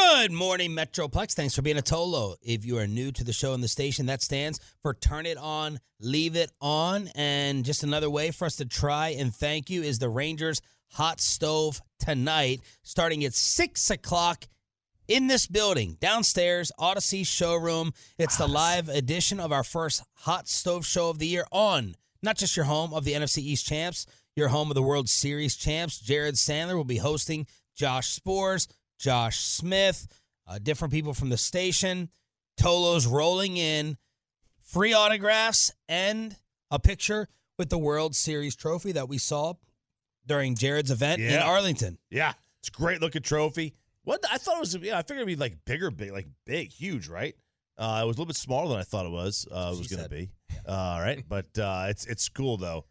Good morning, Metroplex. Thanks for being a Tolo. If you are new to the show and the station, that stands for Turn It On, Leave It On. And just another way for us to try and thank you is the Rangers Hot Stove tonight, starting at 6 o'clock in this building, downstairs, Audacy Showroom. It's the live edition of our first Hot Stove show of the year on not just your home of the NFC East champs, your home of the World Series champs. Jared Sandler will be hosting Josh Spores, Josh Smith, uh, different people from the station. Tolo's rolling in, free autographs, and a picture with the World Series trophy that we saw during Jared's event in Arlington. Yeah, it's a great looking trophy. What I thought it was, yeah, I figured it'd be like bigger, big, like big, huge, right? Uh, it was a little bit smaller than I thought it was. Uh, it was going to be. Uh, all right, but uh, it's it's cool though.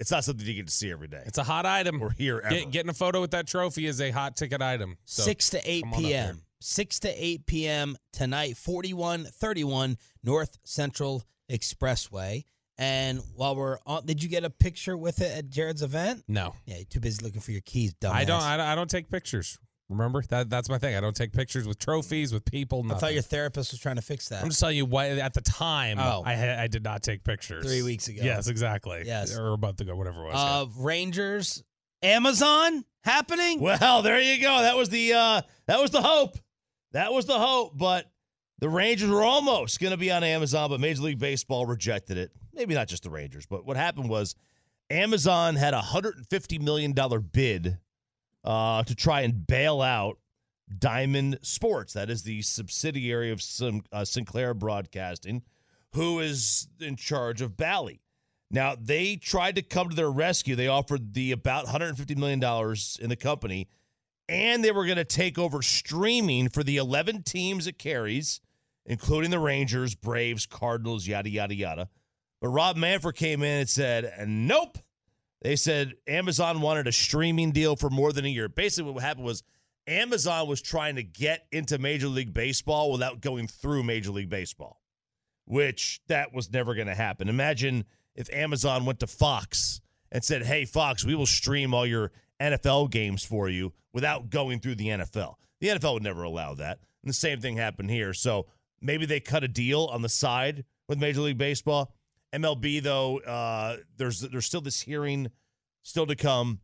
It's not something you get to see every day. It's a hot item. or here ever. Get, getting a photo with that trophy is a hot ticket item. So 6 to 8 come on up here. p.m. 6 to 8 p.m. tonight, 4131 North Central Expressway. And while we're on, did you get a picture with it at Jared's event? No, Yeah, you're too busy looking for your keys, dumbass. I don't. I, don't- I don't take pictures. Remember that. That's my thing. I don't take pictures with trophies with people. I thought your therapist was trying to fix that. I'm just telling you what at the time Oh. I I did not take pictures. Three weeks ago. Yes, exactly. Yes. or a month ago, whatever it was. uh, Rangers, Amazon happening? Well, there you go. That was the uh, that was the hope. That was the hope. But the Rangers were almost going to be on Amazon, but Major League Baseball rejected it. Maybe not just the Rangers, but what happened was Amazon had a hundred and fifty million dollar bid uh, to try and bail out Diamond Sports. That is the subsidiary of uh, Sinclair Broadcasting, who is in charge of Bally. Now they tried to come to their rescue. They offered the about 150 million dollars in the company, and they were going to take over streaming for the 11 teams it carries, including the Rangers, Braves, Cardinals, yada yada yada. But Rob Manfred came in and said, "Nope." They said Amazon wanted a streaming deal for more than a year. Basically, what happened was Amazon was trying to get into Major League Baseball without going through Major League Baseball, which that was never going to happen. Imagine if Amazon went to Fox and said, "Hey, Fox, we will stream all your NFL games for you without going through the NFL." The NFL would never allow that. And the same thing happened here. So maybe they cut a deal on the side with Major League Baseball. MLB though, uh, there's there's still this hearing still to come,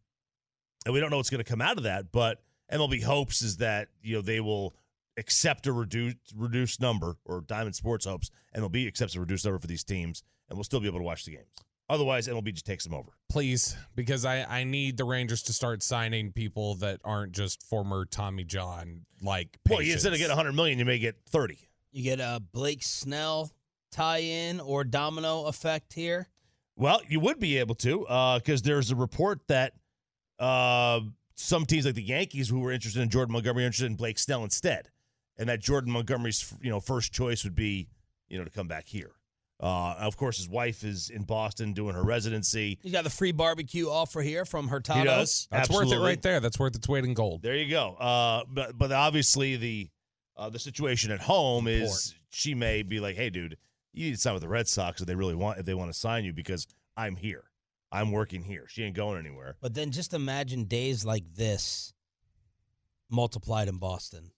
and we don't know what's going to come out of that. But MLB hopes is that you know they will accept a reduced reduced number, or Diamond Sports hopes MLB accepts a reduced number for these teams, and we'll still be able to watch the games. Otherwise, MLB just takes them over. please, because I I need the Rangers to start signing people that aren't just former Tommy John like. Well, you- instead of getting 100 million, you may get 30. You get a Blake Snell tie in or domino effect here. Well, you would be able to, because there's a report that uh, some teams like the Yankees who were interested in Jordan Montgomery are interested in Blake Snell instead, and that Jordan Montgomery's you know first choice would be you know to come back here. Uh, of course, his wife is in Boston doing her residency. You got the free barbecue offer here from Hurtado. He does. That's worth it right there. That's worth its weight in gold. There you go. Uh, but but obviously the uh, the situation at home is she may be like, hey, dude, you need to sign with the Red Sox if they really want if they want to sign you because I'm here, I'm working here. She ain't going anywhere. But then just imagine days like this multiplied in Boston.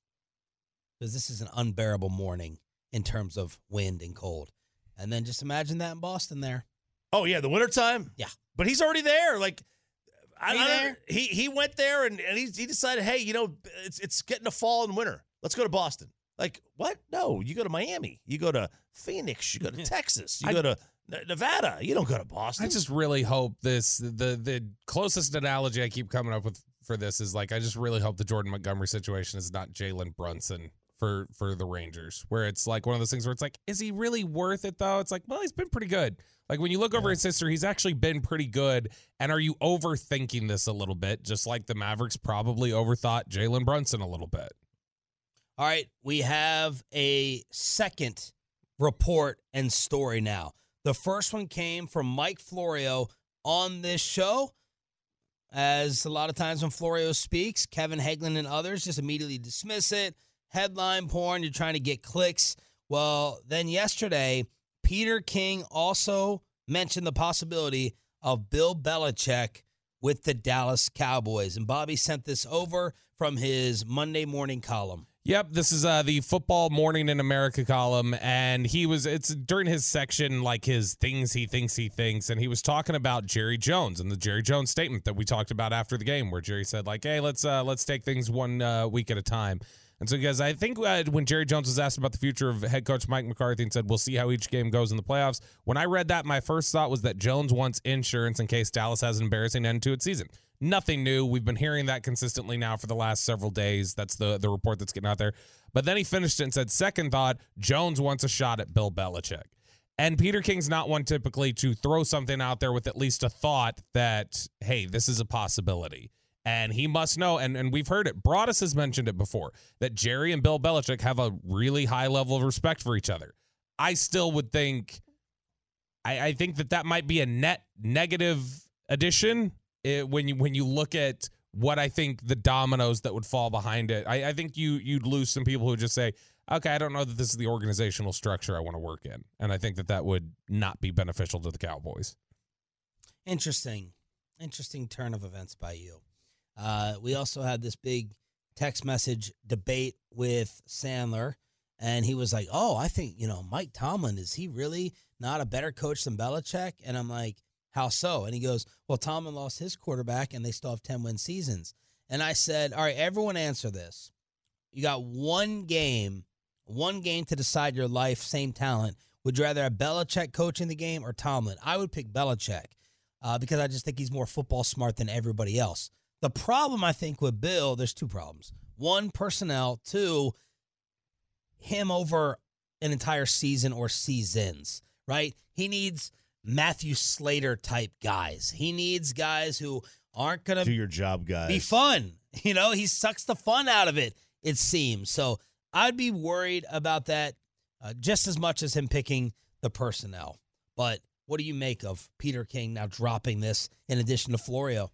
Because this is an unbearable morning in terms of wind and cold. And then just imagine that in Boston there. Oh yeah, the wintertime. Yeah. but he's already there. Like I, He I there? he he went there and, and he, he decided, hey, you know, it's it's getting to fall and winter. Let's go to Boston. Like what? No, you go to Miami. You go to Phoenix. You go to Texas. You I- go to Nevada. You don't go to Boston. I just really hope this the the closest analogy I keep coming up with for this is like I just really hope the Jordan Montgomery situation is not Jalen Brunson for for the Rangers, where it's like one of those things where it's like, is he really worth it though? It's like, well, he's been pretty good. Like when you look over his history, he's actually been pretty good. And are you overthinking this a little bit? Just like the Mavericks probably overthought Jalen Brunson a little bit. All right, we have a second report and story now. The first one came from Mike Florio on this show. As a lot of times when Florio speaks, Kevin Hagelin and others just immediately dismiss it. Headline porn, you're trying to get clicks. Well, then yesterday, Peter King also mentioned the possibility of Bill Belichick with the Dallas Cowboys. And Bobby sent this over from his Monday morning column. Yep, this is uh, the football morning in America column, and he was it's during his section like his things he thinks he thinks, and he was talking about Jerry Jones and the Jerry Jones statement that we talked about after the game, where Jerry said like, "Hey, let's uh, let's take things one uh, week at a time." And so, guys, I think uh, when Jerry Jones was asked about the future of head coach Mike McCarthy and said, "We'll see how each game goes in the playoffs," when I read that, my first thought was that Jones wants insurance in case Dallas has an embarrassing end to its season. Nothing new. We've been hearing that consistently now for the last several days. That's the the report that's getting out there. But then he finished it and said, second thought, Jones wants a shot at Bill Belichick. And Peter King's not one typically to throw something out there with at least a thought that, hey, this is a possibility. And he must know, and, and we've heard it. Broadus has mentioned it before, that Jerry and Bill Belichick have a really high level of respect for each other. I still would think, I, I think that that might be a net negative addition eh, when you when you look at what I think the dominoes that would fall behind it. I, I think you you'd lose some people who just say, okay, I don't know that this is the organizational structure I want to work in, and I think that that would not be beneficial to the Cowboys. Interesting, interesting turn of events by you. Uh, we also had this big text message debate with Sandler, and he was like, "Oh, I think you know Mike Tomlin is he really not a better coach than Belichick?" And I'm like, "How so?" And he goes, "Well, Tomlin lost his quarterback, and they still have ten win seasons." And I said, "All right, everyone, answer this. You got one game, one game to decide your life. Same talent. Would you rather have Belichick coaching the game or Tomlin? I would pick Belichick." uh, because I just think he's more football smart than everybody else. The problem I think with Bill, there's two problems. One, personnel. Two, him over an entire season or seasons, right? He needs Matthew Slater type guys. He needs guys who aren't going to do your job, guys. be fun. You know, he sucks the fun out of it, it seems. So I'd be worried about that uh, just as much as him picking the personnel. But what do you make of Peter King now dropping this in addition to Florio?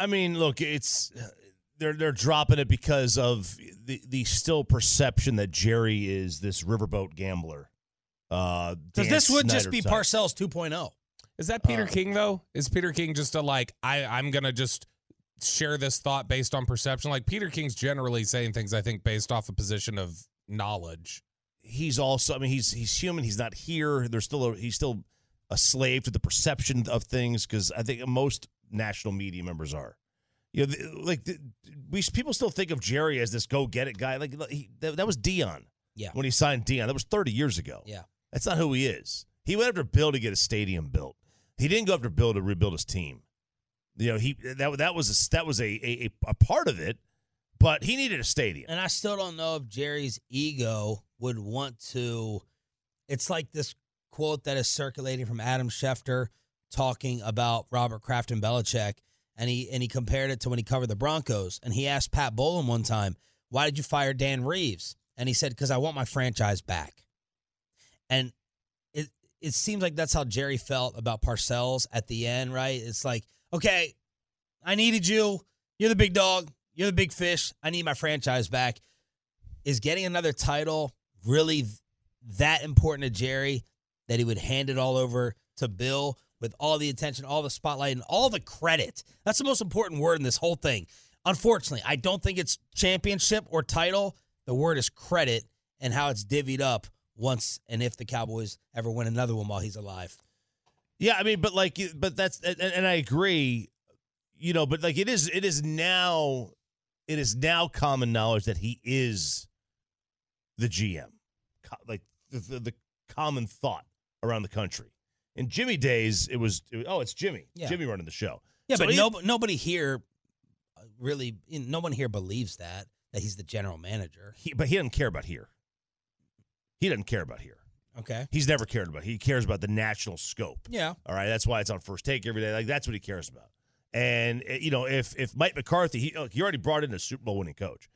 I mean, look, it's they're they're dropping it because of the the still perception that Jerry is this riverboat gambler. Uh, Because Dan this would just be type. Parcells oh. 2.0. Is that Peter Uh, King though? Is Peter King just a like I I'm gonna just share this thought based on perception? Like Peter King's generally saying things I think based off a position of knowledge. He's also, I mean, he's he's human. He's not here. There's still a, he's still a slave to the perception of things because I think most national media members are. You know, the, like the, we people still think of Jerry as this go get it guy. Like he, that, that was Deion. Yeah. When he signed Deion, that was 30 years ago. Yeah. That's not who he is. He went after Bill to get a stadium built. He didn't go after Bill to rebuild his team. You know, he that that was a, that was a, a a part of it, but he needed a stadium. And I still don't know if Jerry's ego would want to. It's like this quote that is circulating from Adam Schefter talking about Robert Kraft and Belichick, and he and he compared it to when he covered the Broncos, and he asked Pat Bowlen one time, "Why did you fire Dan Reeves?" And he said, "Because I want my franchise back." And it it seems like that's how Jerry felt about Parcells at the end, right? It's like, okay, I needed you. You're the big dog. You're the big fish. I need my franchise back. Is getting another title really that important to Jerry that he would hand it all over to Bill with all the attention, all the spotlight, and all the credit? That's the most important word in this whole thing. Unfortunately, I don't think it's championship or title. The word is credit and how it's divvied up once and if the Cowboys ever win another one while he's alive. Yeah, I mean, but like, but that's and, and I agree. you know, but like it is, it is now, it is now common knowledge that he is the GM, like the, the, the common thought around the country. In Jimmy days, it was, oh, it's Jimmy, Yeah. Jimmy running the show. Yeah, So but he- no, nobody here uh, really, no one here believes that that he's the general manager. he, but he doesn't care about here. He doesn't care about here. Okay. He's never cared about. He cares about the national scope. Yeah. All right, that's why it's on first take every day. Like that's what he cares about. And uh, you know, if if Mike McCarthy, he look, he already brought in a Super Bowl winning coach.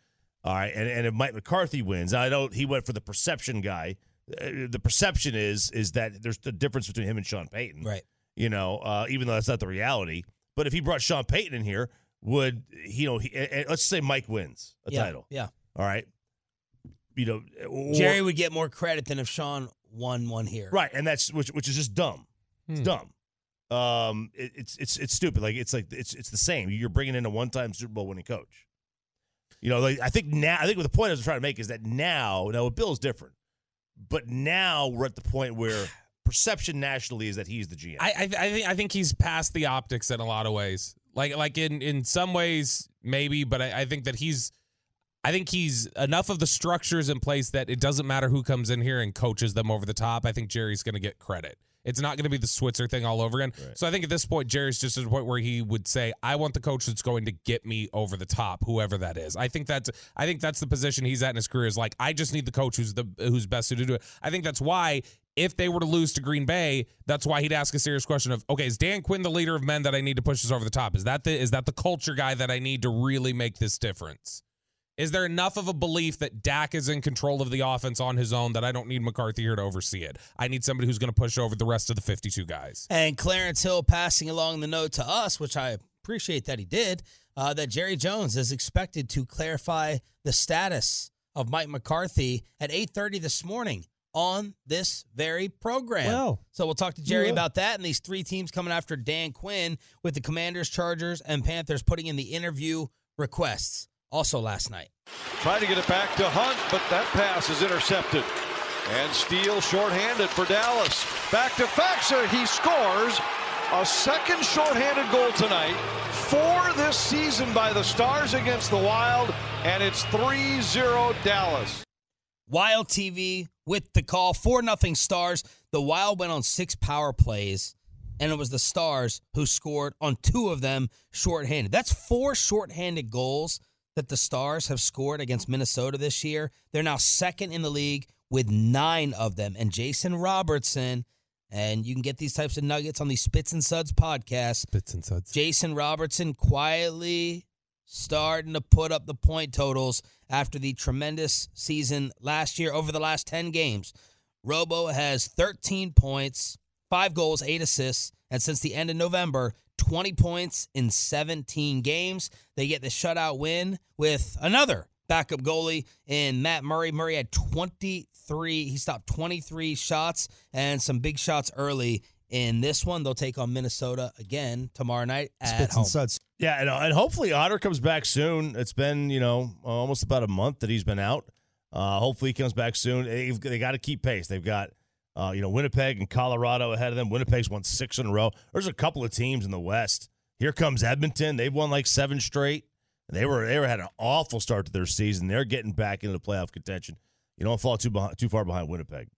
All right, and and if Mike McCarthy wins, I don't. He went for the perception guy. Uh, the perception is is that there's the difference between him and Sean Payton. Right. You know, uh, even though that's not the reality. But if he brought Sean Payton in here, would you know? He, let's say Mike wins a yeah. title. Yeah. All right. You know, or- Jerry would get more credit than if Sean won one here. Right, and that's which which is just dumb. It's Hmm. dumb. Um, it, it's it's it's stupid. Like it's like it's it's the same. You're bringing in a one time Super Bowl winning coach. You know, like I think now I think what the point I was trying to make is that now now with Bill's different, but now we're at the point where perception nationally is that he's the GM. I I, I think I think he's past the optics in a lot of ways. Like like in in some ways maybe, but I, I think that he's I think he's enough of the structures in place that it doesn't matter who comes in here and coaches them over the top. I think Jerry's going to get credit. It's not going to be the Switzer thing all over again. Right. So I think at this point, Jerry's just at a point where he would say, "I want the coach that's going to get me over the top, whoever that is." I think that's I think that's the position he's at in his career. Is like, I just need the coach who's the who's best suited to do it. I think that's why if they were to lose to Green Bay, that's why he'd ask a serious question of, okay, is Dan Quinn the leader of men that I need to push this over the top? Is that the is that the culture guy that I need to really make this difference? Is there enough of a belief that Dak is in control of the offense on his own that I don't need McCarthy here to oversee it? I need somebody who's going to push over the rest of the 52 guys. And Clarence Hill passing along the note to us, which I appreciate that he did, uh, that Jerry Jones is expected to clarify the status of Mike McCarthy at 8:30 this morning on this very program. Well, so we'll talk to Jerry yeah. about that and these three teams coming after Dan Quinn with the Commanders, Chargers, and Panthers putting in the interview requests. Also last night. Trying to get it back to Hunt, but that pass is intercepted. And Steel shorthanded for Dallas. Back to Faksa. He scores a second shorthanded goal tonight. Four this season by the Stars against the Wild, and it's 3 0 Dallas. Wild TV with the call. 4 nothing Stars. The Wild went on six power plays, and it was the Stars who scored on two of them shorthanded. That's four shorthanded goals that the Stars have scored against Minnesota this year. They're now second in the league with nine of them. And Jason Robertson, and you can get these types of nuggets on the Spits and Suds podcast. Spits and suds. Jason Robertson quietly starting to put up the point totals after the tremendous season last year over the last 10 games. Robo has 13 points, 5 goals, 8 assists, and since the end of November, 20 points in 17 games. They get the shutout win with another backup goalie in Matt Murray. Murray had 23, he stopped 23 shots and some big shots early in this one. They'll take on Minnesota again tomorrow night at Spits home. and suds. Yeah, and, uh, and hopefully Otter comes back soon. It's been you know almost about a month that he's been out. Uh, hopefully he comes back soon. They've, they got to keep pace. They've got uh, you know Winnipeg and Colorado ahead of them. Winnipeg's won six in a row. There's a couple of teams in the West. Here comes Edmonton. They've won like seven straight. They were they were had an awful start to their season. They're getting back into the playoff contention. You don't fall too behind, too far behind Winnipeg.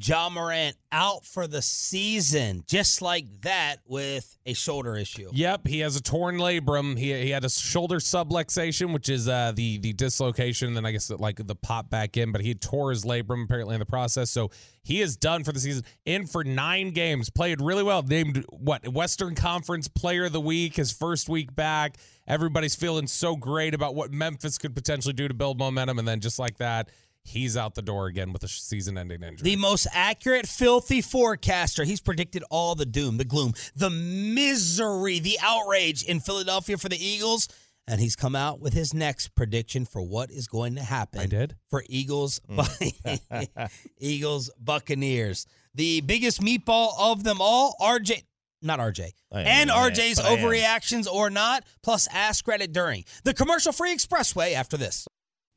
Ja Morant out for the season, just like that, with a shoulder issue. Yep, he has a torn labrum. He, he had a shoulder subluxation, which is uh, the the dislocation, and then I guess like the pop back in. But he tore his labrum apparently in the process, so he is done for the season. In for nine games, played really well. Named what Western Conference Player of the Week. His first week back, everybody's feeling so great about what Memphis could potentially do to build momentum, and then just like that. He's out the door again with a season-ending injury. The most accurate, filthy forecaster. He's predicted all the doom, the gloom, the misery, the outrage in Philadelphia for the Eagles. And he's come out with his next prediction for what is going to happen. I did? For Eagles, mm. Eagles, Buccaneers. The biggest meatball of them all, RJ. Not RJ. I am, and am, RJ's but I am. overreactions or not, plus ask Reddit during the commercial free expressway after this.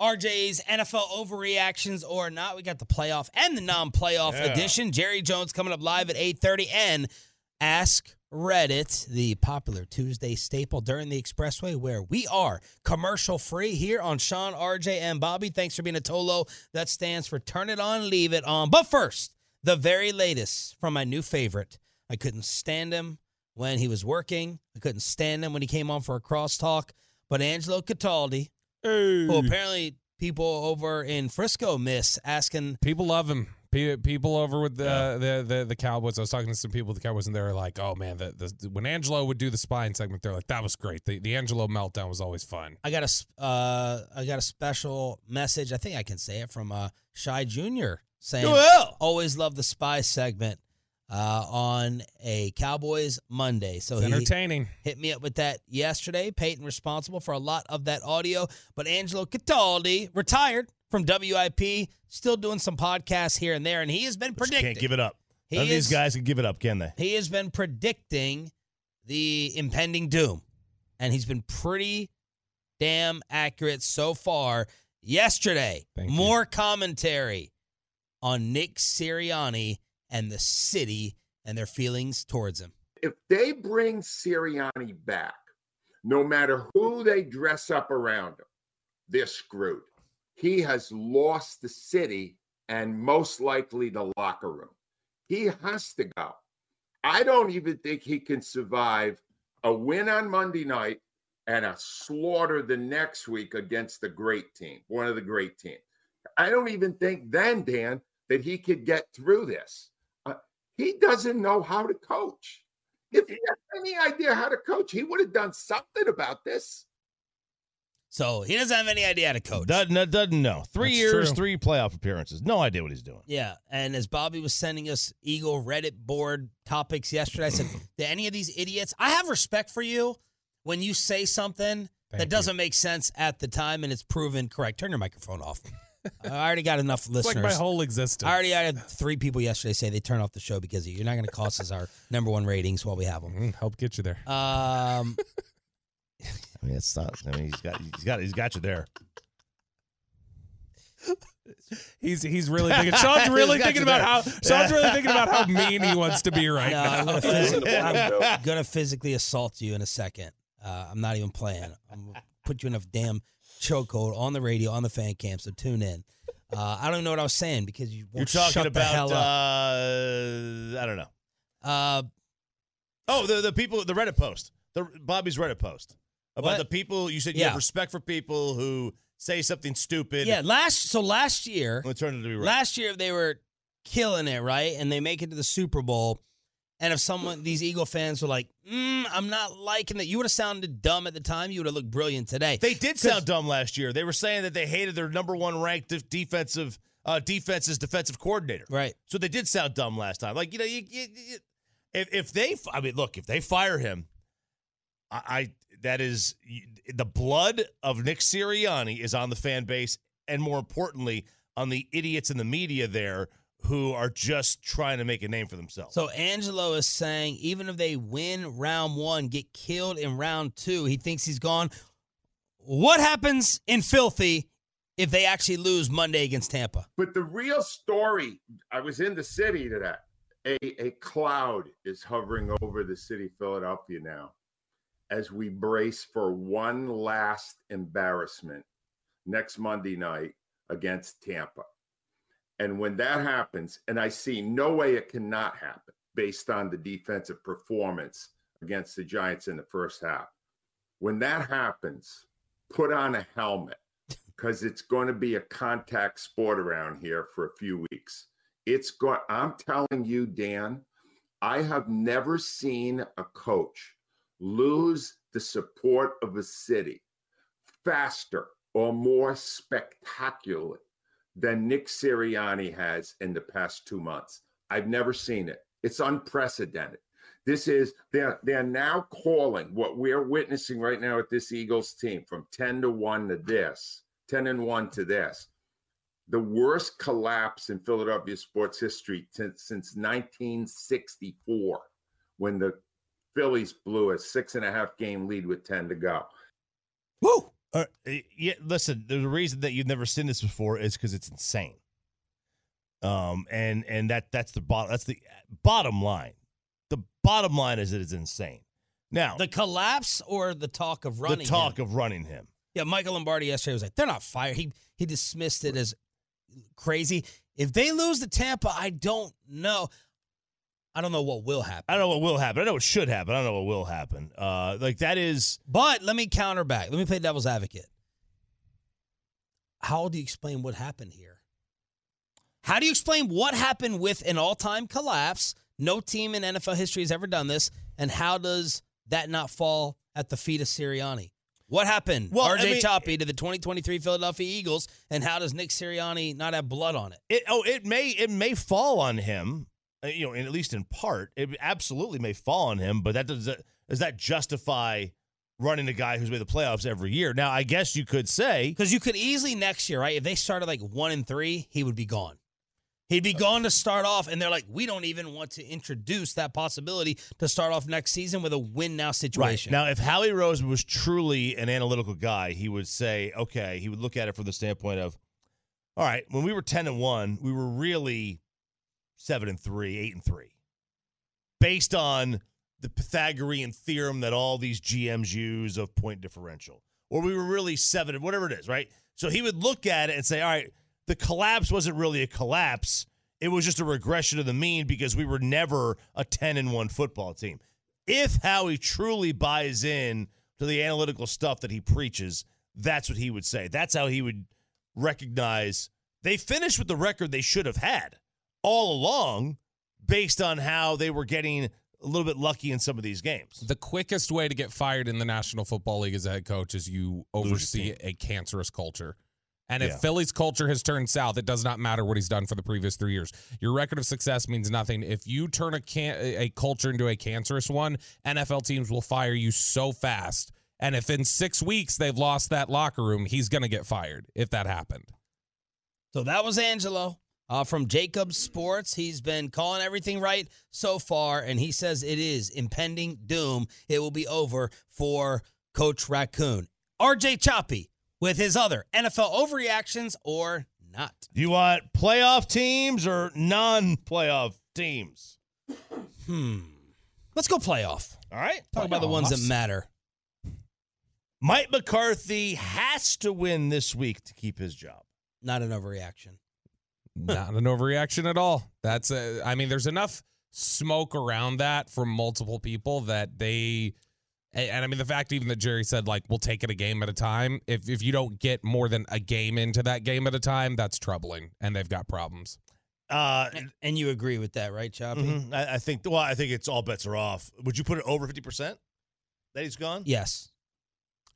RJ's NFL overreactions or not. We got the playoff and the non-playoff Yeah. edition. Jerry Jones coming up live at 8:30 and Ask Reddit, the popular Tuesday staple during the expressway where we are commercial free here on Shan, RJ, and Bobby. Thanks for being a Tolo. That stands for turn it on, leave it on. But first, the very latest from my new favorite. I couldn't stand him when he was working. I couldn't stand him when he came on for a crosstalk. But Angelo Cataldi, who apparently people over in Frisco miss asking. People love him. Pe- People over with the, the the the Cowboys. I was talking to some people with the Cowboys, and they were like, "Oh man, the, the when Angelo would do the spine segment, they're like, that was great. The the Angelo meltdown was always fun." I got a uh, I got a special message. I think I can say it from uh, Shy Junior saying, Well. "Always love the spy segment uh, on a Cowboys Monday." So It's he entertaining. hit me up with that yesterday. Peyton responsible for a lot of that audio, but Angelo Cataldi retired from WIP, still doing some podcasts here and there, and he has been predicting. Can't give it up. None of these guys can give it up, can they? he has been predicting the impending doom, and he's been pretty damn accurate so far. Yesterday, Thank you. more commentary on Nick Sirianni and the city and their feelings towards him. if they bring Sirianni back, no matter who they dress up around him, they're screwed. He has lost the city and most likely the locker room. He has to go. I don't even think he can survive a win on Monday night and a slaughter the next week against the great team, one of the great teams. I don't even think then, Dan, that he could get through this. He doesn't know how to coach. If he had any idea how to coach, he would have done something about this. So he doesn't have any idea how to coach. Doesn't, doesn't know. Three That's years, true. three playoff appearances. No idea what he's doing. Yeah, and as Bobby was sending us Eagle Reddit board topics yesterday, I said, "Do any of these idiots?" I have respect for you when you say something that you. doesn't make sense at the time and it's proven correct. Turn your microphone off. I already got enough It's like listeners. my whole existence. I already had three people yesterday say they turn off the show because of you. You're not going to cost us our number one ratings while we have them. Mm, help get you there. Um, I mean, it's not. I mean, he's got, he's got, he's got you there. He's he's really thinking. Shan's really thinking about there. how Shan's really thinking about how mean he wants to be right no, now. I'm going to physically, I'm gonna physically assault you in a second. Uh, I'm not even playing. I'm gonna put you in a damn chokehold on the radio, on the fan cam. So tune in. Uh, I don't know what I was saying because you You're talking about. Uh. I don't know. Uh, Oh, the the people, the Reddit post, the Bobby's Reddit post about What? the people. You said you Yeah. have respect for people who say something stupid. yeah, last so last year, Well, it turned into be right. last year they were killing it, right? And they make it to the Super Bowl. And if someone, these Eagle fans were like, mm, "I'm not liking that," you would have sounded dumb at the time. You would have looked brilliant today. They did sound dumb last year. They were saying that they hated their number one ranked def- defensive uh, defense's defensive coordinator. right. So they did sound dumb last time. Like you know, you, you, you- if if they, I mean, look, if they fire him, I, I that is the blood of Nick Sirianni is on the fan base, and more importantly, on the idiots in the media there who are just trying to make a name for themselves. So Angelo is saying even if they win round one, get killed in round two, he thinks he's gone. What happens in filthy if they actually lose Monday against Tampa? But the real story, I was in the city today. A, a cloud is hovering over the city of Philadelphia now as we brace for one last embarrassment next Monday night against Tampa. And when that happens, and I see no way it cannot happen based on the defensive performance against the Giants in the first half. When that happens, put on a helmet because it's going to be a contact sport around here for a few weeks. It's going, I'm telling you, Dan, I have never seen a coach lose the support of a city faster or more spectacularly than Nick Sirianni has in the past two months. I've never seen it. It's unprecedented. This is they're they're now calling what we're witnessing right now with this Eagles team from 10 to 1 to this, 10 and 1 to this. The worst collapse in Philadelphia sports history since, since 1964 when the Phillies blew a six and a half game lead with 10 to go. Uh, yeah, listen. The reason that you've never seen this before is because it's insane. Um, and and that that's the bottom. That's the bottom line. The bottom line is that it's insane. Now The collapse or the talk of running? the talk him? of running him. Yeah, Michael Lombardi yesterday was like, they're not fired. He he dismissed it as crazy. If they lose to Tampa, I don't know. I don't know what will happen. I don't know what will happen. I know what should happen. I don't know what will happen. Uh, like that is But let me counter back. Let me play devil's advocate. How do you explain what happened here? How do you explain what happened with an all-time collapse? No team in NFL history has ever done this, and how does that not fall at the feet of Sirianni? What happened, Well, I RJ mean- Choppy, to the 2023 Philadelphia Eagles, and how does Nick Sirianni not have blood on it? it. Oh, it may it may fall on him. Uh, You know, at least in part, it absolutely may fall on him. But that does that does that justify running a guy who's made the playoffs every year? Now, I guess you could say Because you could easily next year, right? If they started like one and three, he would be gone. He'd be gone to start off, and they're like, we don't even want to introduce that possibility to start off next season with a win now situation. Now, if Howie Rose was truly an analytical guy, he would say, okay, he would look at it from the standpoint of, all right, when we were 10 and 1, we were really 7 and 3, 8 and 3. Based on the Pythagorean theorem that all these GMs use of point differential. Or we were really 7 and whatever it is, right? So he would look at it and say, all right, the collapse wasn't really a collapse. It was just a regression of the mean because we were never a 10 and 1 football team if Howie truly buys in to the analytical stuff that he preaches, that's what he would say. That's how he would recognize they finished with the record they should have had all along based on how they were getting a little bit lucky in some of these games. The quickest way to get fired in the National Football League as a head coach is you oversee a cancerous culture. And if Yeah. Philly's culture has turned south, it does not matter what he's done for the previous three years. Your record of success means nothing. If you turn a can- a culture into a cancerous one, NFL teams will fire you so fast. And if in six weeks they've lost that locker room, he's going to get fired if that happened. so that was Angelo uh, from Jacobs Sports. He's been calling everything right so far, and he says it is impending doom. It will be over for Coach Raccoon. RJ Choppy with his other NFL overreactions or not. Do you want playoff teams or non playoff teams? Hmm. Let's go playoff. All right. Talk about the ones that matter. Mike McCarthy has to win this week to keep his job. Not an overreaction. Not an overreaction at all. That's a, I mean, there's enough smoke around that from multiple people that they, and and I mean, the fact even that Jerry said, like, we'll take it a game at a time. If, if you don't get more than a game into that game at a time, that's troubling. And they've got problems. Uh, And, and you agree with that, right, Choppy? mhm. I, I think. Well, I think it's all bets are off. Would you put it over fifty percent that he's gone? Yes.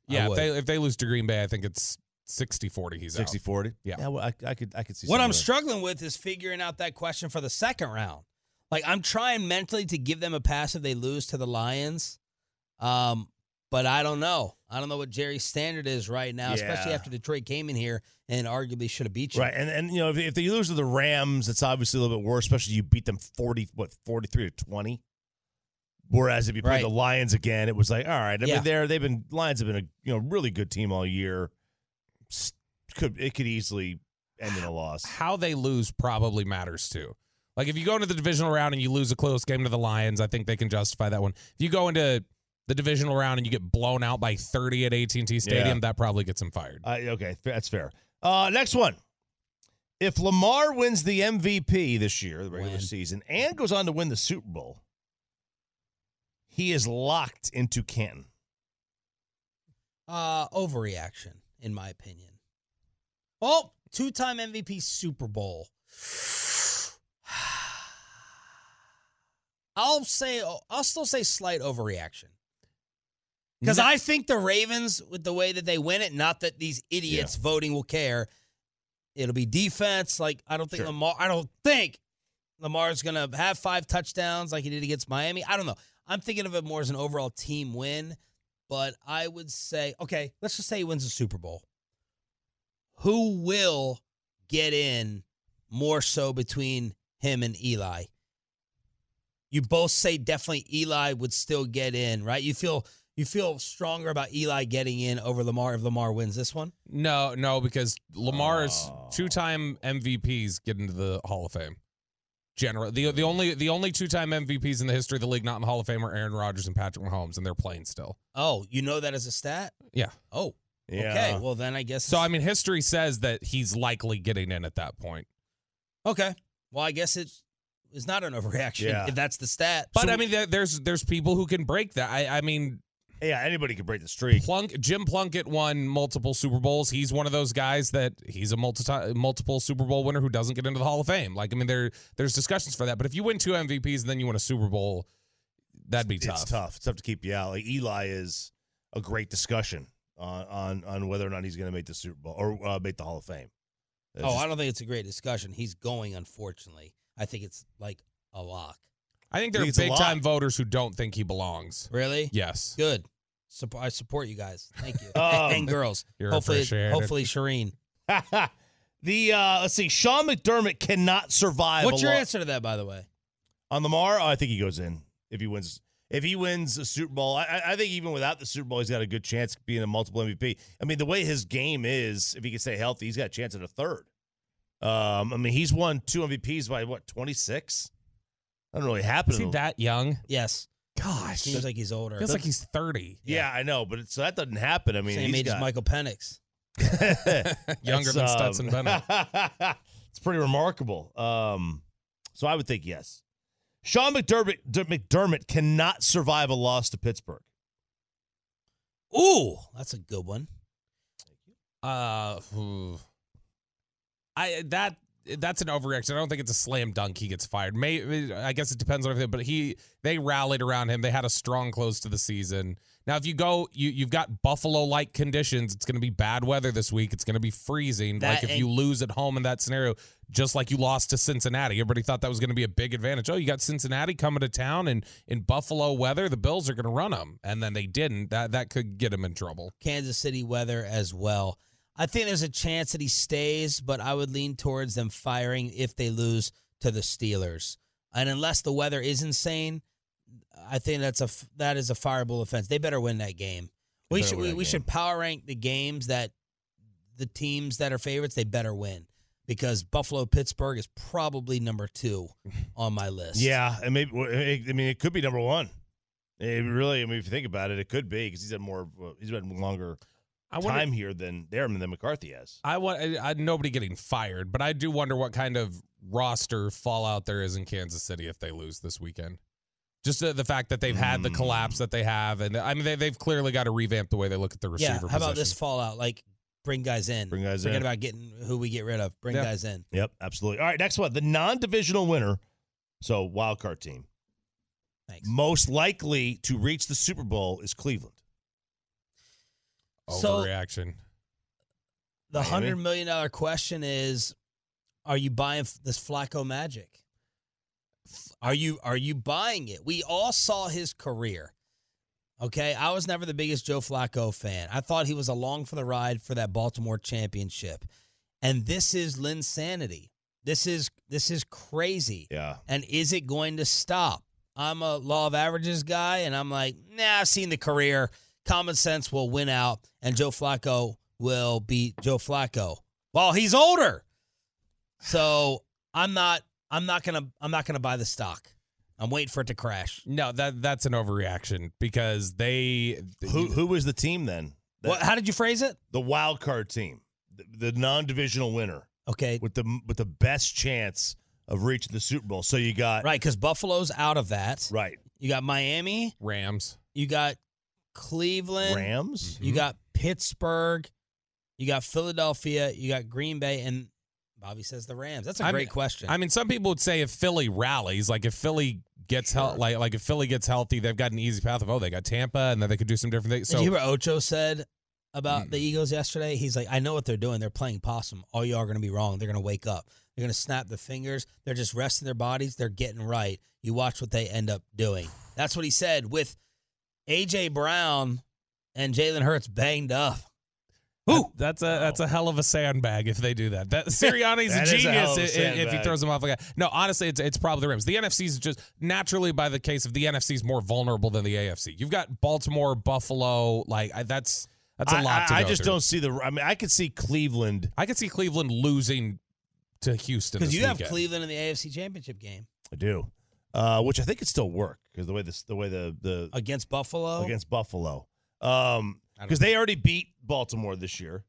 Yeah. If they, if they lose to Green Bay, I think it's 60 40. He's 60 out. 40. Yeah. Yeah. Well, I, I could. I could see. What I'm of that. struggling with is figuring out that question for the second round. Like I'm trying mentally to give them a pass if they lose to the Lions. Um, but I don't know. I don't know what Jerry's standard is right now, especially after Detroit came in here and arguably should have beat you. Right, and and you know if, if they lose to the Rams, it's obviously a little bit worse, especially you beat them forty what forty three to twenty. Whereas if you play Right. the Lions again, it was like all right. I Yeah. mean, they're they've been Lions have been a you know really good team all year. S- Could it could easily end in a loss. How they lose probably matters too. Like if you go into the divisional round and you lose a close game to the Lions, I think they can justify that one. If you go into the divisional round and you get blown out by 30 at AT&T Stadium, Yeah. that probably gets them fired. Uh, okay, that's fair. Uh, next one. If Lamar wins the MVP this year, the regular Win. season, and goes on to win the Super Bowl, he is locked into Canton. Uh, overreaction, in my opinion. Oh, two-time MVP Super Bowl. I'll say I'll still say slight overreaction. Because No- I think the Ravens, with the way that they win it, not that these idiots voting will care. It'll be defense. Like I don't think Sure. Lamar. I don't think Lamar's gonna have five touchdowns like he did against Miami. I don't know. I'm thinking of it more as an overall team win. But I would say, okay, let's just say he wins the Super Bowl. Who will get in more so between him and Eli? You both say definitely Eli would still get in, right? You feel you feel stronger about Eli getting in over Lamar if Lamar wins this one? No, no, because Lamar's Oh. two-time MVPs get into the Hall of Fame. General, the the only the only two-time MVPs in the history of the league not in the Hall of Fame are Aaron Rodgers and Patrick Mahomes, and they're playing still. Oh, you know that as a stat? Yeah. Oh, Yeah. okay. Well, then I guess. So I mean, history says that he's likely getting in at that point. okay. Well, I guess it is not an overreaction Yeah. if that's the stat. But So- I mean, there, there's there's people who can break that. I, I mean, yeah, anybody could break the streak. Plunk, Jim Plunkett won multiple Super Bowls. He's one of those guys that he's a multi multiple Super Bowl winner who doesn't get into the Hall of Fame. Like I mean, there there's discussions for that. But if you win two MVPs and then you win a Super Bowl, that'd be tough. It's tough. It's tough to keep you out. Like Eli is a great discussion on on, on whether or not he's going to make the Super Bowl or uh, make the Hall of Fame. It's Oh, just- I don't think it's a great discussion. He's going, unfortunately. I think it's like a lock. I think there are think it's big time voters who don't think he belongs. Really? Yes. Good. Supp- I support you guys. Thank you. Um, and girls. You're hopefully, hopefully, Shireen. the uh, let's see, Sean McDermott cannot survive. What's a your lo- answer to that, by the way? on Lamar? Oh, I think he goes in if he wins. If he wins a Super Bowl, I, I- I think even without the Super Bowl, he's got a good chance of being a multiple MVP. I mean, the way his game is, if he can stay healthy, he's got a chance at a third. Um, I mean, he's won two MVPs by what twenty six. That doesn't really happen. Is he the- that young? Yes. Gosh. Seems like he's older. feels like he's 30. Yeah, I know, but it, so that doesn't happen. I mean, Same he's age as got- Michael Penix. Younger That's, than um, Stetson Bennett. it's pretty remarkable. Um, so I would think yes. Sean McDermott, D- McDermott cannot survive a loss to Pittsburgh. Ooh, that's a good one. Uh, ooh. I that that's an overreaction. I don't think it's a slam dunk. He gets fired. May I guess it depends on everything, but he they rallied around him. They had a strong close to the season. Now, if you go, you you've got Buffalo like conditions. It's going to be bad weather this week. It's going to be freezing. That like if you lose at home in that scenario, just like you lost to Cincinnati, everybody thought that was going to be a big advantage. Oh, you got Cincinnati coming to town, and in Buffalo weather, the Bills are going to run them, and then they didn't. That that could get him in trouble. Kansas City weather as well. I think there's a chance that he stays, but I would lean towards them firing if they lose to the Steelers. And unless the weather is insane, I think that's a that is a fireable offense. They better win that game. They We should we, we should power rank the games that the teams that are favorites they better win because Buffalo Pittsburgh is probably number two on my list. Yeah, and maybe I mean it could be number one. It really, I mean, if you think about it, it could be because he's had more. He's had longer I wonder- time here than there than McCarthy has. I want I, I, nobody getting fired, but I do wonder what kind of roster fallout there is in Kansas City if they lose this weekend. Just uh, the fact that they've had the Mm. collapse that they have, and I mean they, they've clearly got to revamp the way they look at the receiver. Yeah. How about this fallout? Like bring guys in. Bring guys Forget in. about getting who we get rid of. Bring Yeah. guys in. Yep, absolutely. All right, next one, the non-divisional winner, so wild card team, Thanks. most likely to reach the Super Bowl is Cleveland. So- Overreaction. The Miami? hundred million dollar question is: Are you buying this Flacco magic? Are you are you buying it? We all saw his career. Okay, I was never the biggest Joe Flacco fan. I thought he was along for the ride for that Baltimore championship. And this is Linsanity. This is this is crazy. Yeah. And is it going to stop? I'm a law of averages guy, and I'm like, nah, I've seen the career. Common sense will win out, and Joe Flacco will beat Joe Flacco. Well, he's older. So I'm not I'm not gonna I'm not gonna buy the stock. I'm waiting for it to crash. No, that that's an overreaction because they Who who was the team then? That- What, how did you phrase it? the wild card team, the, the non-divisional winner Okay, with the with the best chance of reaching the Super Bowl. So you got right, because Buffalo's out of that. right You got Miami. Rams. You got Cleveland. Rams. You got Pittsburgh. You got Philadelphia. You got Green Bay, and Bobby says the Rams. That's a I great mean- question. I mean, some people would say if Philly rallies, like if Philly gets healthy, like like if Philly gets healthy, they've got an easy path of oh, they got Tampa, and then they could do some different things. Did So you hear what Ocho said about Mm. the Eagles yesterday? He's like, I know what they're doing. They're playing possum. All you are going to be wrong. They're going to wake up. They're going to snap their fingers. They're just resting their bodies. They're getting right. You watch what they end up doing. That's what he said with A.J. Brown and Jalen Hurts banged up. That- that's a that's a hell of a sandbag if they do that. That Sirianni's That a is a hell genius of a i- i- if he throws them off like that. No, honestly, it's it's probably the Rams. The NFC's just naturally by the case of the NFC's more vulnerable than the AFC. You've got Baltimore, Buffalo, like I, that's that's a I- lot to I, I go just through. don't see the. I mean, I could see Cleveland. I could see Cleveland losing to Houston Because this you have. Cleveland in the AFC Championship game I do, uh, which I think could still work because the way this, the way the the against Buffalo. against Buffalo, um, because they already beat Baltimore this year.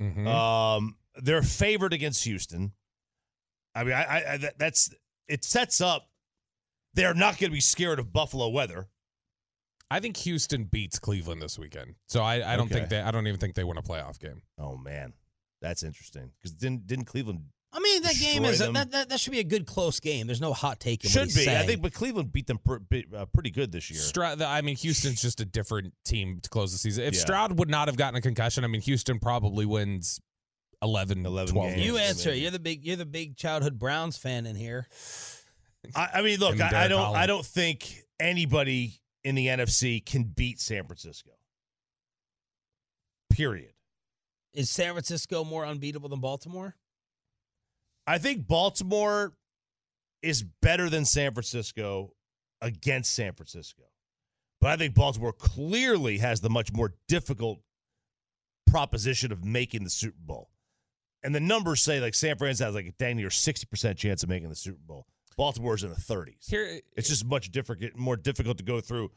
Mhm. Um, they're favored against Houston. I mean, I, I, I that, that's it sets up. They're not going to be scared of Buffalo weather. I think Houston beats Cleveland this weekend. So I, I don't think they I don't even think they win a playoff game. Oh man, that's interesting because didn't didn't Cleveland I mean, that game is a, that, that that should be a good close game. There's no hot take in what should he's be? I think, but Cleveland beat them pr- bi- uh, pretty good this year. Stroud, I mean, Houston's just a different team to close the season. If Yeah. Stroud would not have gotten a concussion, I mean, Houston probably wins 11, 11 12 games. you answer. You're the big you're the big childhood Browns fan in here. I, I mean, look, I, I don't, I don't think anybody in the NFC can beat San Francisco. Period. Is San Francisco more unbeatable than Baltimore? I think Baltimore is better than San Francisco against San Francisco. But I think Baltimore clearly has the much more difficult proposition of making the Super Bowl. And the numbers say like San Francisco has like a dang near 60% chance of making the Super Bowl. Baltimore's in the 30s. Here, It's eh, just much different, more difficult to go through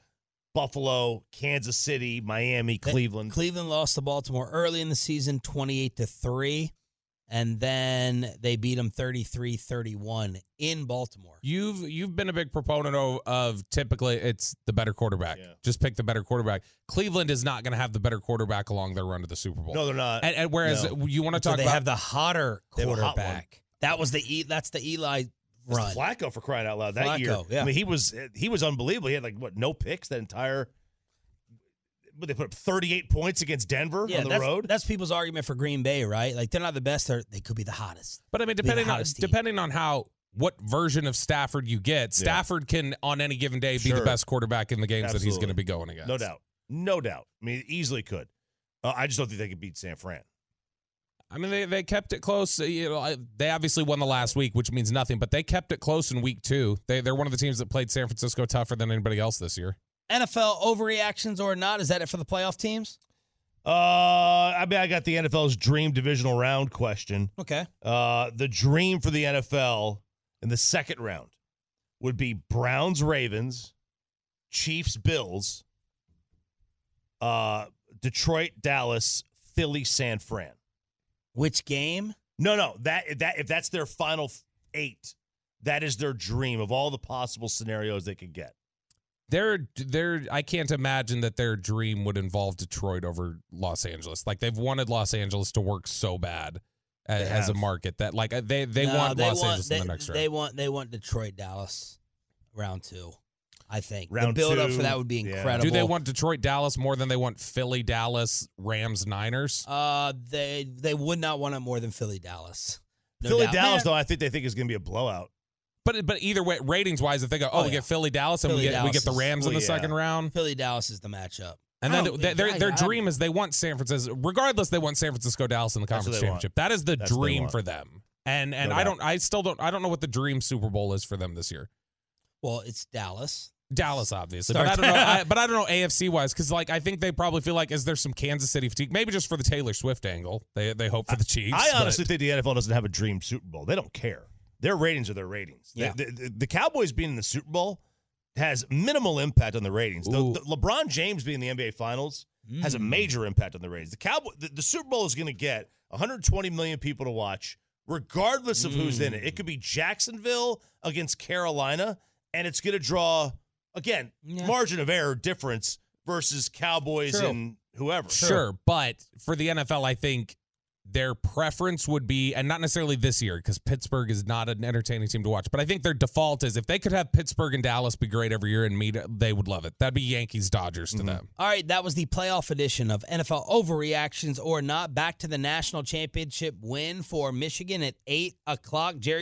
Buffalo, Kansas City, Miami, eh, Cleveland. Cleveland lost to Baltimore early in the season 28 to 3 and then they beat them 33-31 in Baltimore. you've you've been a big proponent of, of typically it's the better quarterback. Yeah. Just pick the better quarterback. Cleveland is not going to have the better quarterback along their run to the Super Bowl. No, they're not. and, and whereas No. you want to So talk they about have the hotter They have a hot quarterback. That was the E that's the Eli It's run. Flacco for crying out loud that year. Yeah. I mean, he was he was unbelievable. He had like what no picks that entire. But they put up 38 points against Denver Yeah, on the that's, road. that's people's argument for Green Bay, right? Like they're not the best, they're, they could be the hottest. But I mean, depending on team. depending on how what version of Stafford you get, Stafford can on any given day be Sure. the best quarterback in the games that he's going to be going against. no doubt, no doubt. I mean, easily could. Uh, I just don't think they could beat San Fran. I mean, they, they kept it close. Uh, You know, they obviously won the last week, which means nothing. But they kept it close in week two. They they're one of the teams that played San Francisco tougher than anybody else this year. NFL overreactions or not? Is that it for the playoff teams? Uh, I mean, I got the NFL's dream divisional round question. Okay. Uh, the dream for the NFL in the second round would be Browns, Ravens, Chiefs, Bills, uh, Detroit, Dallas, Philly, San Fran. Which game? No, no, that that if that's their final eight, that is their dream of all the possible scenarios they could get. Their their I can't imagine that their dream would involve Detroit over Los Angeles. Like they've wanted Los Angeles to work so bad as, as a market that like uh, they they No, want they Los want, Angeles they, in the next round. They want they want Detroit, Dallas, round two. I think Round the build up for that would be yeah. incredible. Do they want Detroit, Dallas more than they want Philly, Dallas, Rams, Niners? Uh, they they would not want it more than Philly, Dallas. No Philly, doubt. Dallas, Man, though, I think they think is going to be a blowout. But but either way, ratings wise, if they go, oh, Oh, we yeah. get Philly Dallas and we Philly, get we get the Dallas is- Rams in the yeah. second round, Philly Dallas is the matchup. and then don't th- think- their their dream is they want San Francisco. Regardless, they want San Francisco Dallas in the conference they want. championship. That is the That's dream for them. And and No I don't I still don't I don't know what the dream Super Bowl is for them this year. Well, it's Dallas. Dallas, obviously, Start but I don't know. I, but I don't know AFC wise because like I think they probably feel like is there some Kansas City fatigue? Maybe just for the Taylor Swift angle. They they hope for the Chiefs. I but- honestly think the NFL doesn't have a dream Super Bowl. They don't care. Their ratings are their ratings. Yeah. The, the- the Cowboys being in the Super Bowl has minimal impact on the ratings. The, the LeBron James being in the NBA Finals has a Mm. major impact on the ratings. The Cowboy, the, the Super Bowl is going to get 120 million people to watch, regardless of who's in it. It could be Jacksonville against Carolina, and it's going to draw again Yeah. margin of error difference versus Cowboys True. and whoever. Sure, but for the NFL, I think their preference would be, and not necessarily this year, because Pittsburgh is not an entertaining team to watch. But I think their default is if they could have Pittsburgh and Dallas be great every year and meet, they would love it. That'd be Yankees Dodgers to mm-hmm. them. All right, that was the playoff edition of NFL Overreactions or Not. Back to the national championship win for Michigan at 8 o'clock. Jerry.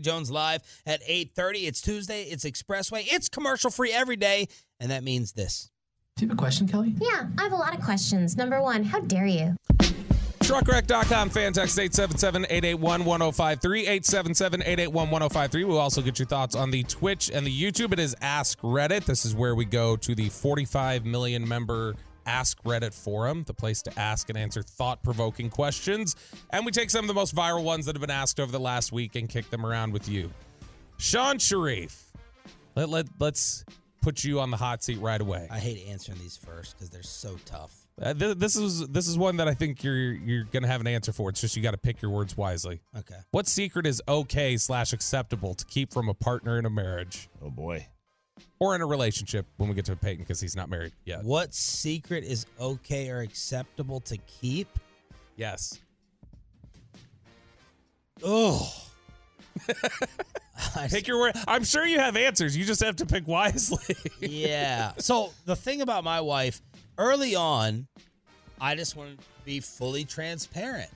Jones live at 8:30. It's Tuesday. It's Expressway. It's commercial free every day, and that means this. Do you have a question, Kelly? Yeah, I have a lot of questions. Number one, how dare you? Truckwreck.com, fan text 877-881-1053, 877-881-1053. We'll also get your thoughts on the Twitch and the YouTube. It is Ask Reddit. This is where we go to the 45 million member Ask Reddit forum, the place to ask and answer thought-provoking questions. And we take some of the most viral ones that have been asked over the last week and kick them around with you. Shan Shariff, let, let, let's put you on the hot seat right away. I hate answering these first because they're so tough. Uh, th- this is this is one that I think you're you're gonna have an answer for. It's just you got to pick your words wisely. Okay. What secret is okay slash acceptable to keep from a partner in a marriage Oh boy. Or in a relationship when we get to Peyton because he's not married yet? What secret is okay or acceptable to keep? Yes. Oh. Pick your word. I'm sure you have answers. You just have to pick wisely. yeah. So the thing about my wife, early on, I just wanted to be fully transparent.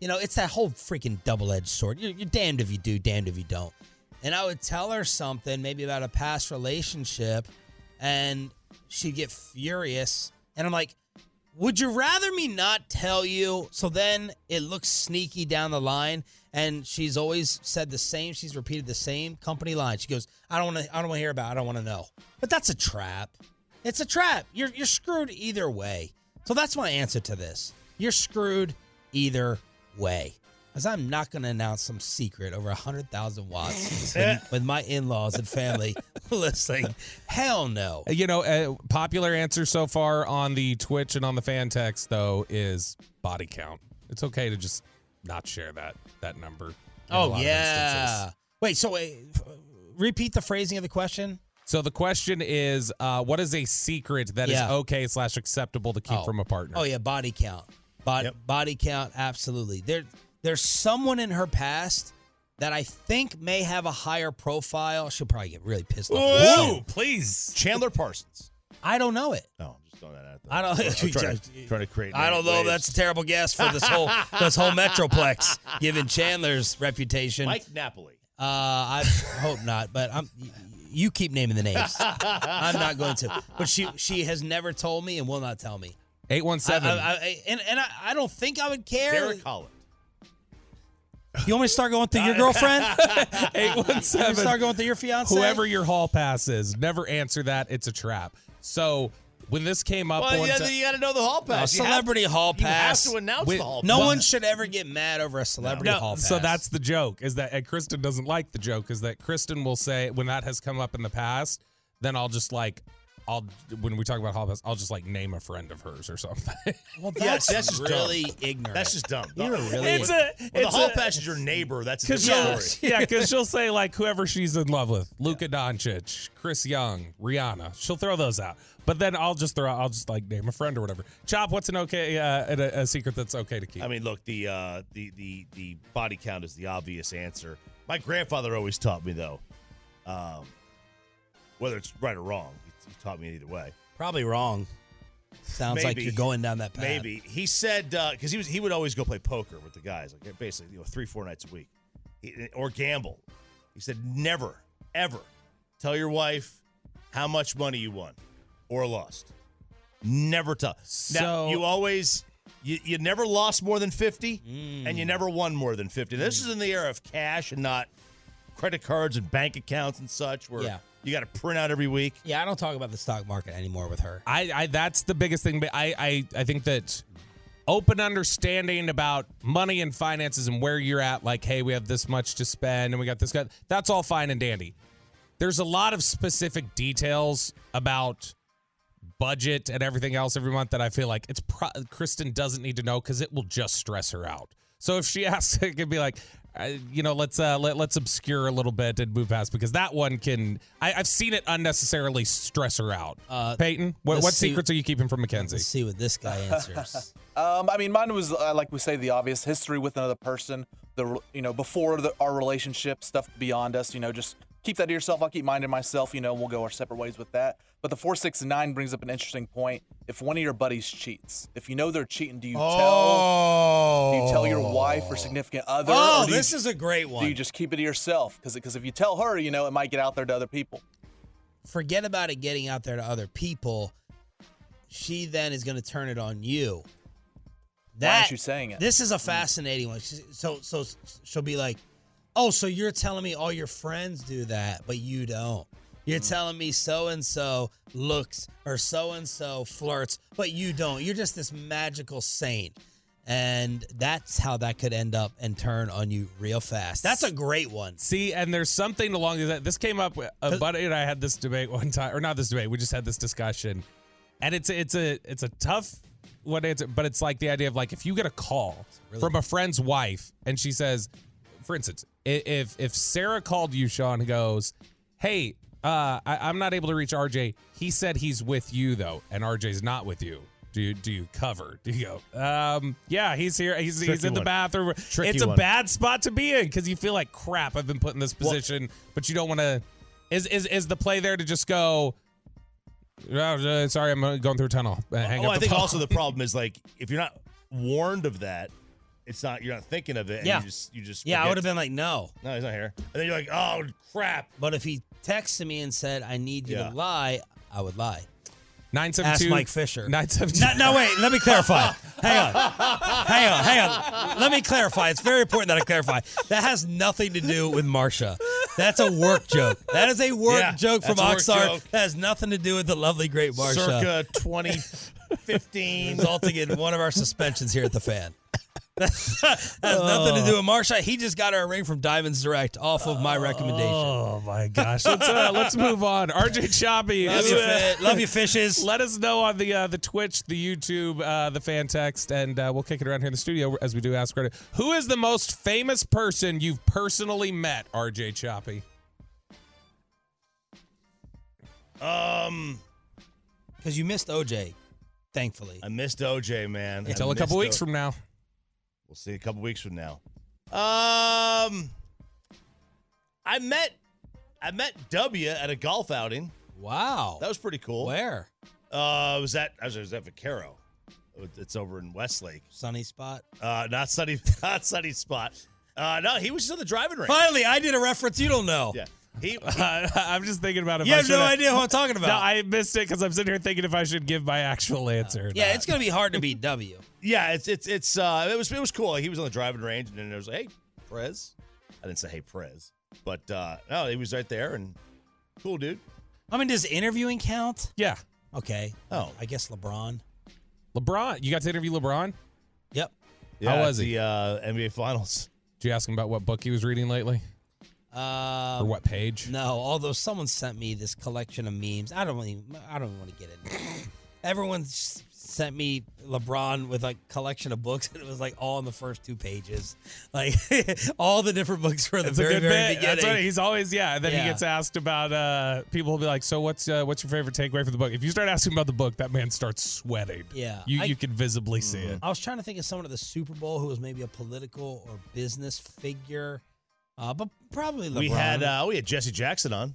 You know, it's that whole freaking double edged sword. You're, you're damned if you do, damned if you don't. And I would tell her something, maybe about a past relationship, and she'd get furious. And I'm like, would you rather me not tell you? So then it looks sneaky down the line. And she's always said the same. She's repeated the same company line. She goes, "I don't want to. I don't want to hear about. It. I don't want to know." But that's a trap. It's a trap. You're you're screwed either way. So that's my answer to this. You're screwed either way. Because I'm not going to announce some secret over 100,000 watts with, with my in laws and family listening. Hell no. you know, a popular answer so far on the Twitch and on the fan text though is body count. It's okay to just not share that that number. Oh, yeah. Wait, so wait, repeat the phrasing of the question? So the question is, uh, what is a secret that is Yeah. okay slash acceptable to keep Oh. from a partner? Oh yeah, body count. Body body count, absolutely. There there's someone in her past that I think may have a higher profile. She'll probably get really pissed off. at Whoa, me. please. Chandler Parsons. I don't know it. No, I'm just throwing that out there. I don't. I'm trying, to, trying to create. I don't know. waves. That's a terrible guess for this whole this whole metroplex, given Chandler's reputation. Mike Napoli. Uh, I hope not, but I'm. You keep naming the names. I'm not going to. But she she has never told me and will not tell me. Eight one seven. I. I, I, and and I, I don't think I would care. Derek Holland. You want me to start going through your girlfriend? Eight one seven. Start going through your fiance. Whoever your hall pass is, never answer that. It's a trap. So when this came up, Well, one yeah, ti- you got to know the hall A pass. You have- celebrity hall pass. You have to announce Wait, the hall No pass. one should ever get mad over a celebrity No, hall pass. so that's the joke. Is that and Kristen doesn't like the joke? Is that Kristen will say when that has come up in the past, then I'll just like. I'll when we talk about hall pass, I'll just like name a friend of hers or something. well, Yeah, that's, that's just really dumb. ignorant. That's just dumb. You're The- really- It's a- Well, the it's hall a- pass is your neighbor. That's a Because different she'll, story. yeah, because she'll say like whoever she's in love with, Luka Doncic, Chris Young, Rihanna. She'll throw those out, but then I'll just throw, I'll just like name a friend or whatever. Chop, what's an okay, uh, a, a secret that's okay to keep? I mean, look, the uh, the the the body count is the obvious answer. My grandfather always taught me though, um, whether it's right or wrong, he taught me either way. probably wrong. Sounds like you're going down that path. Maybe he said because he was he would always go play poker with the guys, like basically you know three four nights a week, He- or gamble. He said never ever tell your wife how much money you won or lost. Never tell. now So- you always you, you never lost more than fifty, and Mm. you never won more than fifty. This is in the era of cash and not credit cards and bank accounts and such, where Yeah. You got to print out every week. Yeah, I don't talk about the stock market anymore with her. I, I that's the biggest thing. But I, I, I think that open understanding about money and finances and where you're at, like, hey, we have this much to spend and we got this guy. That's all fine and dandy. There's a lot of specific details about budget and everything else every month that I feel like it's pro- Kristen doesn't need to know because it will just stress her out. So if she asks, it could be like, uh, you know, let's uh, let, let's obscure a little bit and move past because that one can. I, I've seen it unnecessarily stress her out. Uh, Peyton, what, let's what see- secrets are you keeping from Mackenzie? Let's see what this guy answers. Um, I mean, mine was uh, like we say the obvious history with another person. The you know before the, our relationship, stuff beyond us. You know, just keep that to yourself. I'll keep mine to myself. You know, we'll go our separate ways with that. But the four, six, and nine brings up an interesting point. If one of your buddies cheats, if you know they're cheating, do you tell? Do you tell your wife or oh. significant other? Oh, do you- this is a great one. Do you just keep it to yourself? Because because if you tell her, you know, it might get out there to other people. Forget about it getting out there to other people. She then is going to turn it on you. Why aren't you saying it? This is a fascinating one. So, so she'll be like, "Oh, so you're telling me all your friends do that, but you don't? You're mm-hmm. telling me so and so looks or so and so flirts, but you don't. You're just this magical saint." And that's how that could end up and turn on you real fast. That's a great one. See, and there's something along that. This came up. Uh, a buddy and I had this debate one time, or not this debate. We just had this discussion, and it's a, it's a it's a tough one answer, but it's like the idea of like if you get a call from a friend's wife and she says, for instance, i- if if Sarah called you, Shan, and goes, "Hey, uh, I, I'm not able to reach RJ. He said he's with you though, and RJ's not with you." Do you do you cover? Do you go? Um, yeah, he's here. He's he's in the one. bathroom. Tricky it's a one. bad spot to be in because you feel like crap. I've been put in this Well- position, but you don't want to. Is is is the play there to just go? "Oh, uh, sorry, I'm uh, going through a tunnel. Uh, hang oh, I think phone." also the problem is like if you're not warned of that, it's not you're not thinking of it. And Yeah. you just you just Yeah, I forget. would have been like, no. No, he's not here. And then you're like, oh crap. But if he texted me and said, I need you Yeah. to lie, I would lie. Nine seven Ask two. Mike Fisher. Nine seven two. No, no, wait. Let me clarify. hang on. Hang on. Hang on. Let me clarify. It's very important that I clarify. That has nothing to do with Marsha. That's a work joke. That is a work Yeah, joke from that's a work Oxnard. joke. That has nothing to do with the lovely, great Marsha. Circa 2015. resulting in one of our suspensions here at the fan. That has nothing to do with Marsha. He just got her a ring from Diamonds Direct off of my recommendation. Oh my gosh! Let's uh, let's move on. RJ Choppy, Love you, uh, love you, fishes. Let us know on the uh, the Twitch, the YouTube, uh, the fan text, and uh, we'll kick it around here in the studio as we do Ask Reddit. Who is the most famous person you've personally met? RJ Choppy. Um, Because you missed OJ, thankfully. I missed OJ, man. Until a couple weeks O- from now. We'll see a couple weeks from now. Um, I met I met W at a golf outing. Wow. That was pretty cool. Where? Uh, was that? I was, I was at Vaquero. It's over in Westlake. Sunny spot. Uh, not sunny, not sunny spot. Uh, no, he was just on the driving range. Finally, I did a reference you don't know. Yeah, he. I'm just thinking about if You I have no should idea who I'm talking about. No, I missed it because I'm sitting here thinking if I should give my actual answer. or yeah, not. it's going to be hard to beat W. Yeah, it's it's it's uh it was it was cool. He was on the driving range, and then it was like, hey, Prez. I didn't say hey Prez, but uh, no, he was right there and cool dude. I mean, does interviewing count? Yeah. Okay. Oh. I guess LeBron. LeBron, you got to interview LeBron? Yep. Yeah, How was at he? The uh, NBA Finals. Did you ask him about what book he was reading lately? Uh, or what page? No, although someone sent me this collection of memes. I don't even. I don't want to get into it. Everyone's s- sent me LeBron with a collection of books, and it was like all in the first two pages, like all the different books for the It's very good very bit. beginning. That's right. He's always yeah. And then Yeah. he gets asked about. uh People will be like, "So what's uh, what's your favorite takeaway from the book?" If you start asking about the book, that man starts sweating. Yeah, you I- you can visibly see it. I was trying to think of someone at the Super Bowl who was maybe a political or business figure, uh, but probably LeBron. We had uh, we had Jesse Jackson on.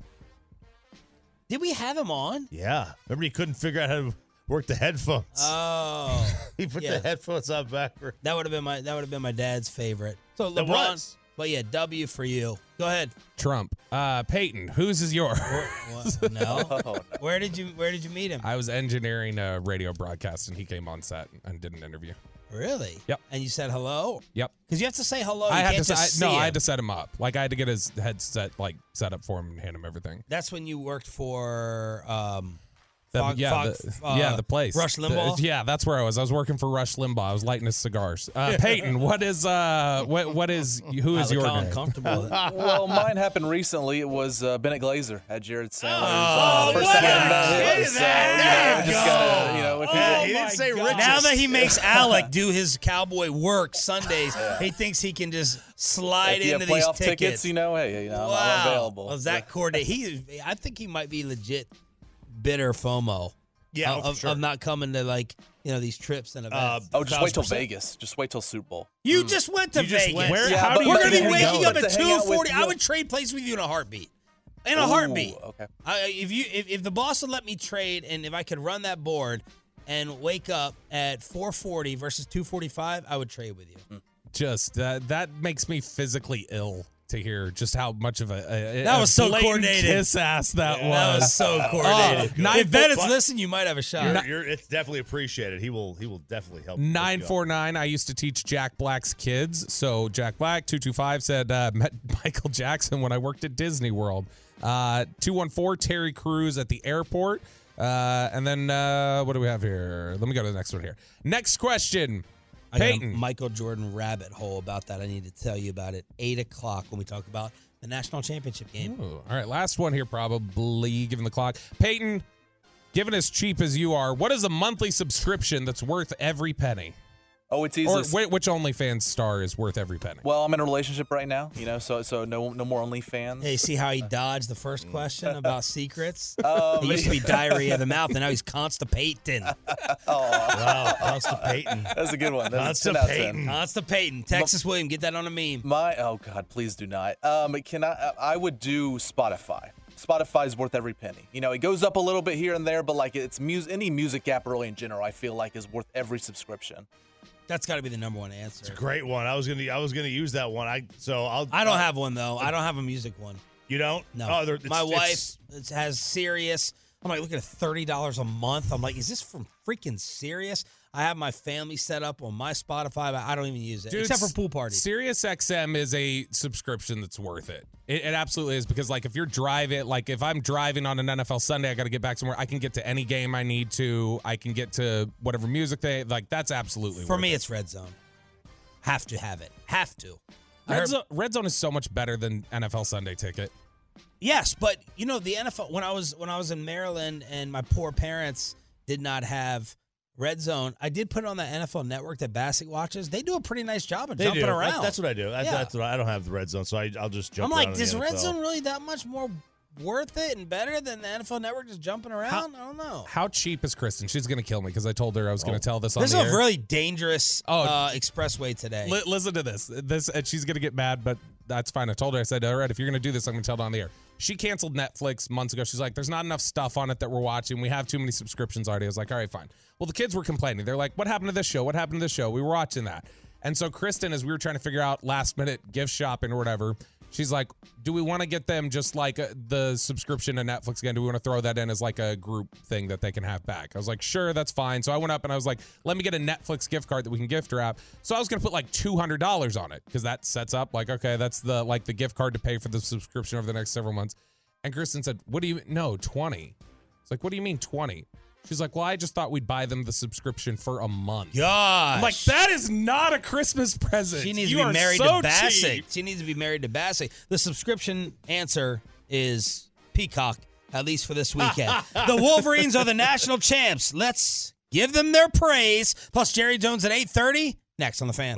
Did we have him on? Yeah, remember he couldn't figure out how to work the headphones. Oh, he put yeah. the headphones on backward. That would have been my that would have been my dad's favorite. So That LeBron, was. but yeah, W for you. Go ahead. Trump, uh, Peyton, whose is yours? What? No. Where did you Where did you meet him? I was engineering a radio broadcast, and he came on set and did an interview. Really? Yep. And you said hello Yep. because you have to say hello. I you had can't to. just I, no, see I had him. to set him up. Like I had to get his headset like set up for him and hand him everything. That's when you worked for. Um, The- Fog- yeah, Fog- the, uh, yeah, the place. Rush The- Limbaugh? yeah, that's where I was. I was working for Rush Limbaugh. I was lighting his cigars. Uh, Peyton, what is uh, what what is who is I your name? uncomfortable. well, mine happened recently. It was uh, Bennett Glazer at Jared Sandler's. Oh, uh, first what time I a met him. kid. So, There you know, you just go. gotta, you know, if you Yeah, he didn't say riches. Now that he makes Alec do his cowboy work Sundays, he thinks he can just slide if into these tickets. tickets, you know, hey, you know, I'm- I'm wow. available. Well, Zach Corday, he, I think he might be legit bitter FOMO. Yeah, of, oh, of- sure. of not coming to like you know these trips and events. Oh, just wait till Vegas. Just wait till Super Bowl. you just went to You Vegas. went. Where- Yeah, how but- do you We're gonna be waking out up with- at to hang two out with forty. I would trade places with you in a heartbeat. In a Ooh, heartbeat. Okay. I, if you if, if the boss would let me trade and if I could run that board and wake up at 440 versus 245, I would trade with you. Just uh, that makes me physically ill to hear just how much of a, a That a was so coordinated. kiss ass that was. That was so coordinated. Oh, nine if Bennett's foot- listening, you might have a shot. You're, you're, it's definitely appreciated. He will he will definitely help. hook you up. 949 I used to teach Jack Black's kids. So Jack Black 225 said uh, met Michael Jackson when I worked at Disney World. Uh 214 Terry Crews at the airport. Uh and then uh what do we have here? Let me go to the next one here. Next question. I got a Michael Jordan rabbit hole about that. I need to tell you about it. Eight o'clock when we talk about the national championship game. Ooh, all right, last one here, probably given the clock. Peyton, given as cheap as you are, what is a monthly subscription that's worth every penny? Oh, it's easy. Or which OnlyFans star is worth every penny? well, I'm in a relationship right now, you know, so so no no more OnlyFans. Hey, see how he dodged the first question about secrets? Um, He used to be diarrhea of the mouth, and now he's constipating. Oh, wow, constipating. That's a good one. That's a 10 out of 10. Constipating. Constipating. Texas William, get that on a meme. My oh god, please do not. Um, can I? I would do Spotify. Spotify's worth every penny. You know, it goes up a little bit here and there, but like it's music. Any music app really in general, I feel like is worth every subscription. That's got to be the number one answer. It's a great one. I was gonna I was gonna use that one. I so I'll. I don't have one though. I don't have a music one. You don't? No. Oh, it's- My it's- wife is- has Sirius. I'm like looking at thirty dollars a month. I'm like, is this from freaking Sirius? I have my family set up on my Spotify, but I don't even use it Dude, except for pool parties. Sirius XM is a subscription that's worth it. it. It absolutely is because like if you're driving, like if I'm driving on an NFL Sunday, I got to get back somewhere. I can get to any game I need to. I can get to whatever music they like. That's absolutely For me, it. it's Red Zone. Have to have it. Have to. Red heard- Zone, Red Zone is so much better than NFL Sunday Ticket. Yes, but you know the NFL when I was when I was in Maryland and my poor parents did not have Red Zone. I did put it on the NFL Network that Bassett watches. They do a pretty nice job of They jumping do. around. That's what I do. That's, Yeah. that's what I, I don't have the red zone, so I, I'll just jump. I'm like, is Red Zone really that much more worth it and better than the NFL Network just jumping around? I don't know. How cheap is Kristen? She's gonna kill me because I told her I was gonna tell this on This is a air. really dangerous Oh, uh, expressway today. Li- listen to this. This and she's gonna get mad, but that's fine. I told her. I said, "All right, if you're gonna do this, I'm gonna tell it on the air." She canceled Netflix months ago. She's like, "There's not enough stuff on it that we're watching. We have too many subscriptions already." I was like, "All right, fine." Well, the kids were complaining. They're like, "What happened to this show? What happened to this show? We were watching that." And so Kristen, as we were trying to figure out last minute gift shopping or whatever, She's like, "Do we want to get them just like uh, the subscription to Netflix again? Do we want to throw that in as like a group thing that they can have back?" I was like, "Sure, that's fine." So I went up and I was like, "Let me get a Netflix gift card that we can gift wrap." So I was gonna put like two hundred dollars on it because that sets up like, okay, that's the like the gift card to pay for the subscription over the next several months. And Kristen said, "What do you no twenty? It's like, "What do you mean 20? She's like, "Well, I just thought we'd buy them the subscription for a month." Gosh. I'm like, that is not a Christmas present. She needs You to be married so to Bassett. cheap. She needs to be married to Bassett. The subscription answer is Peacock, at least for this weekend. the Wolverines are the national champs. Let's give them their praise. Plus Jerry Jones at 8:30 next on the fan.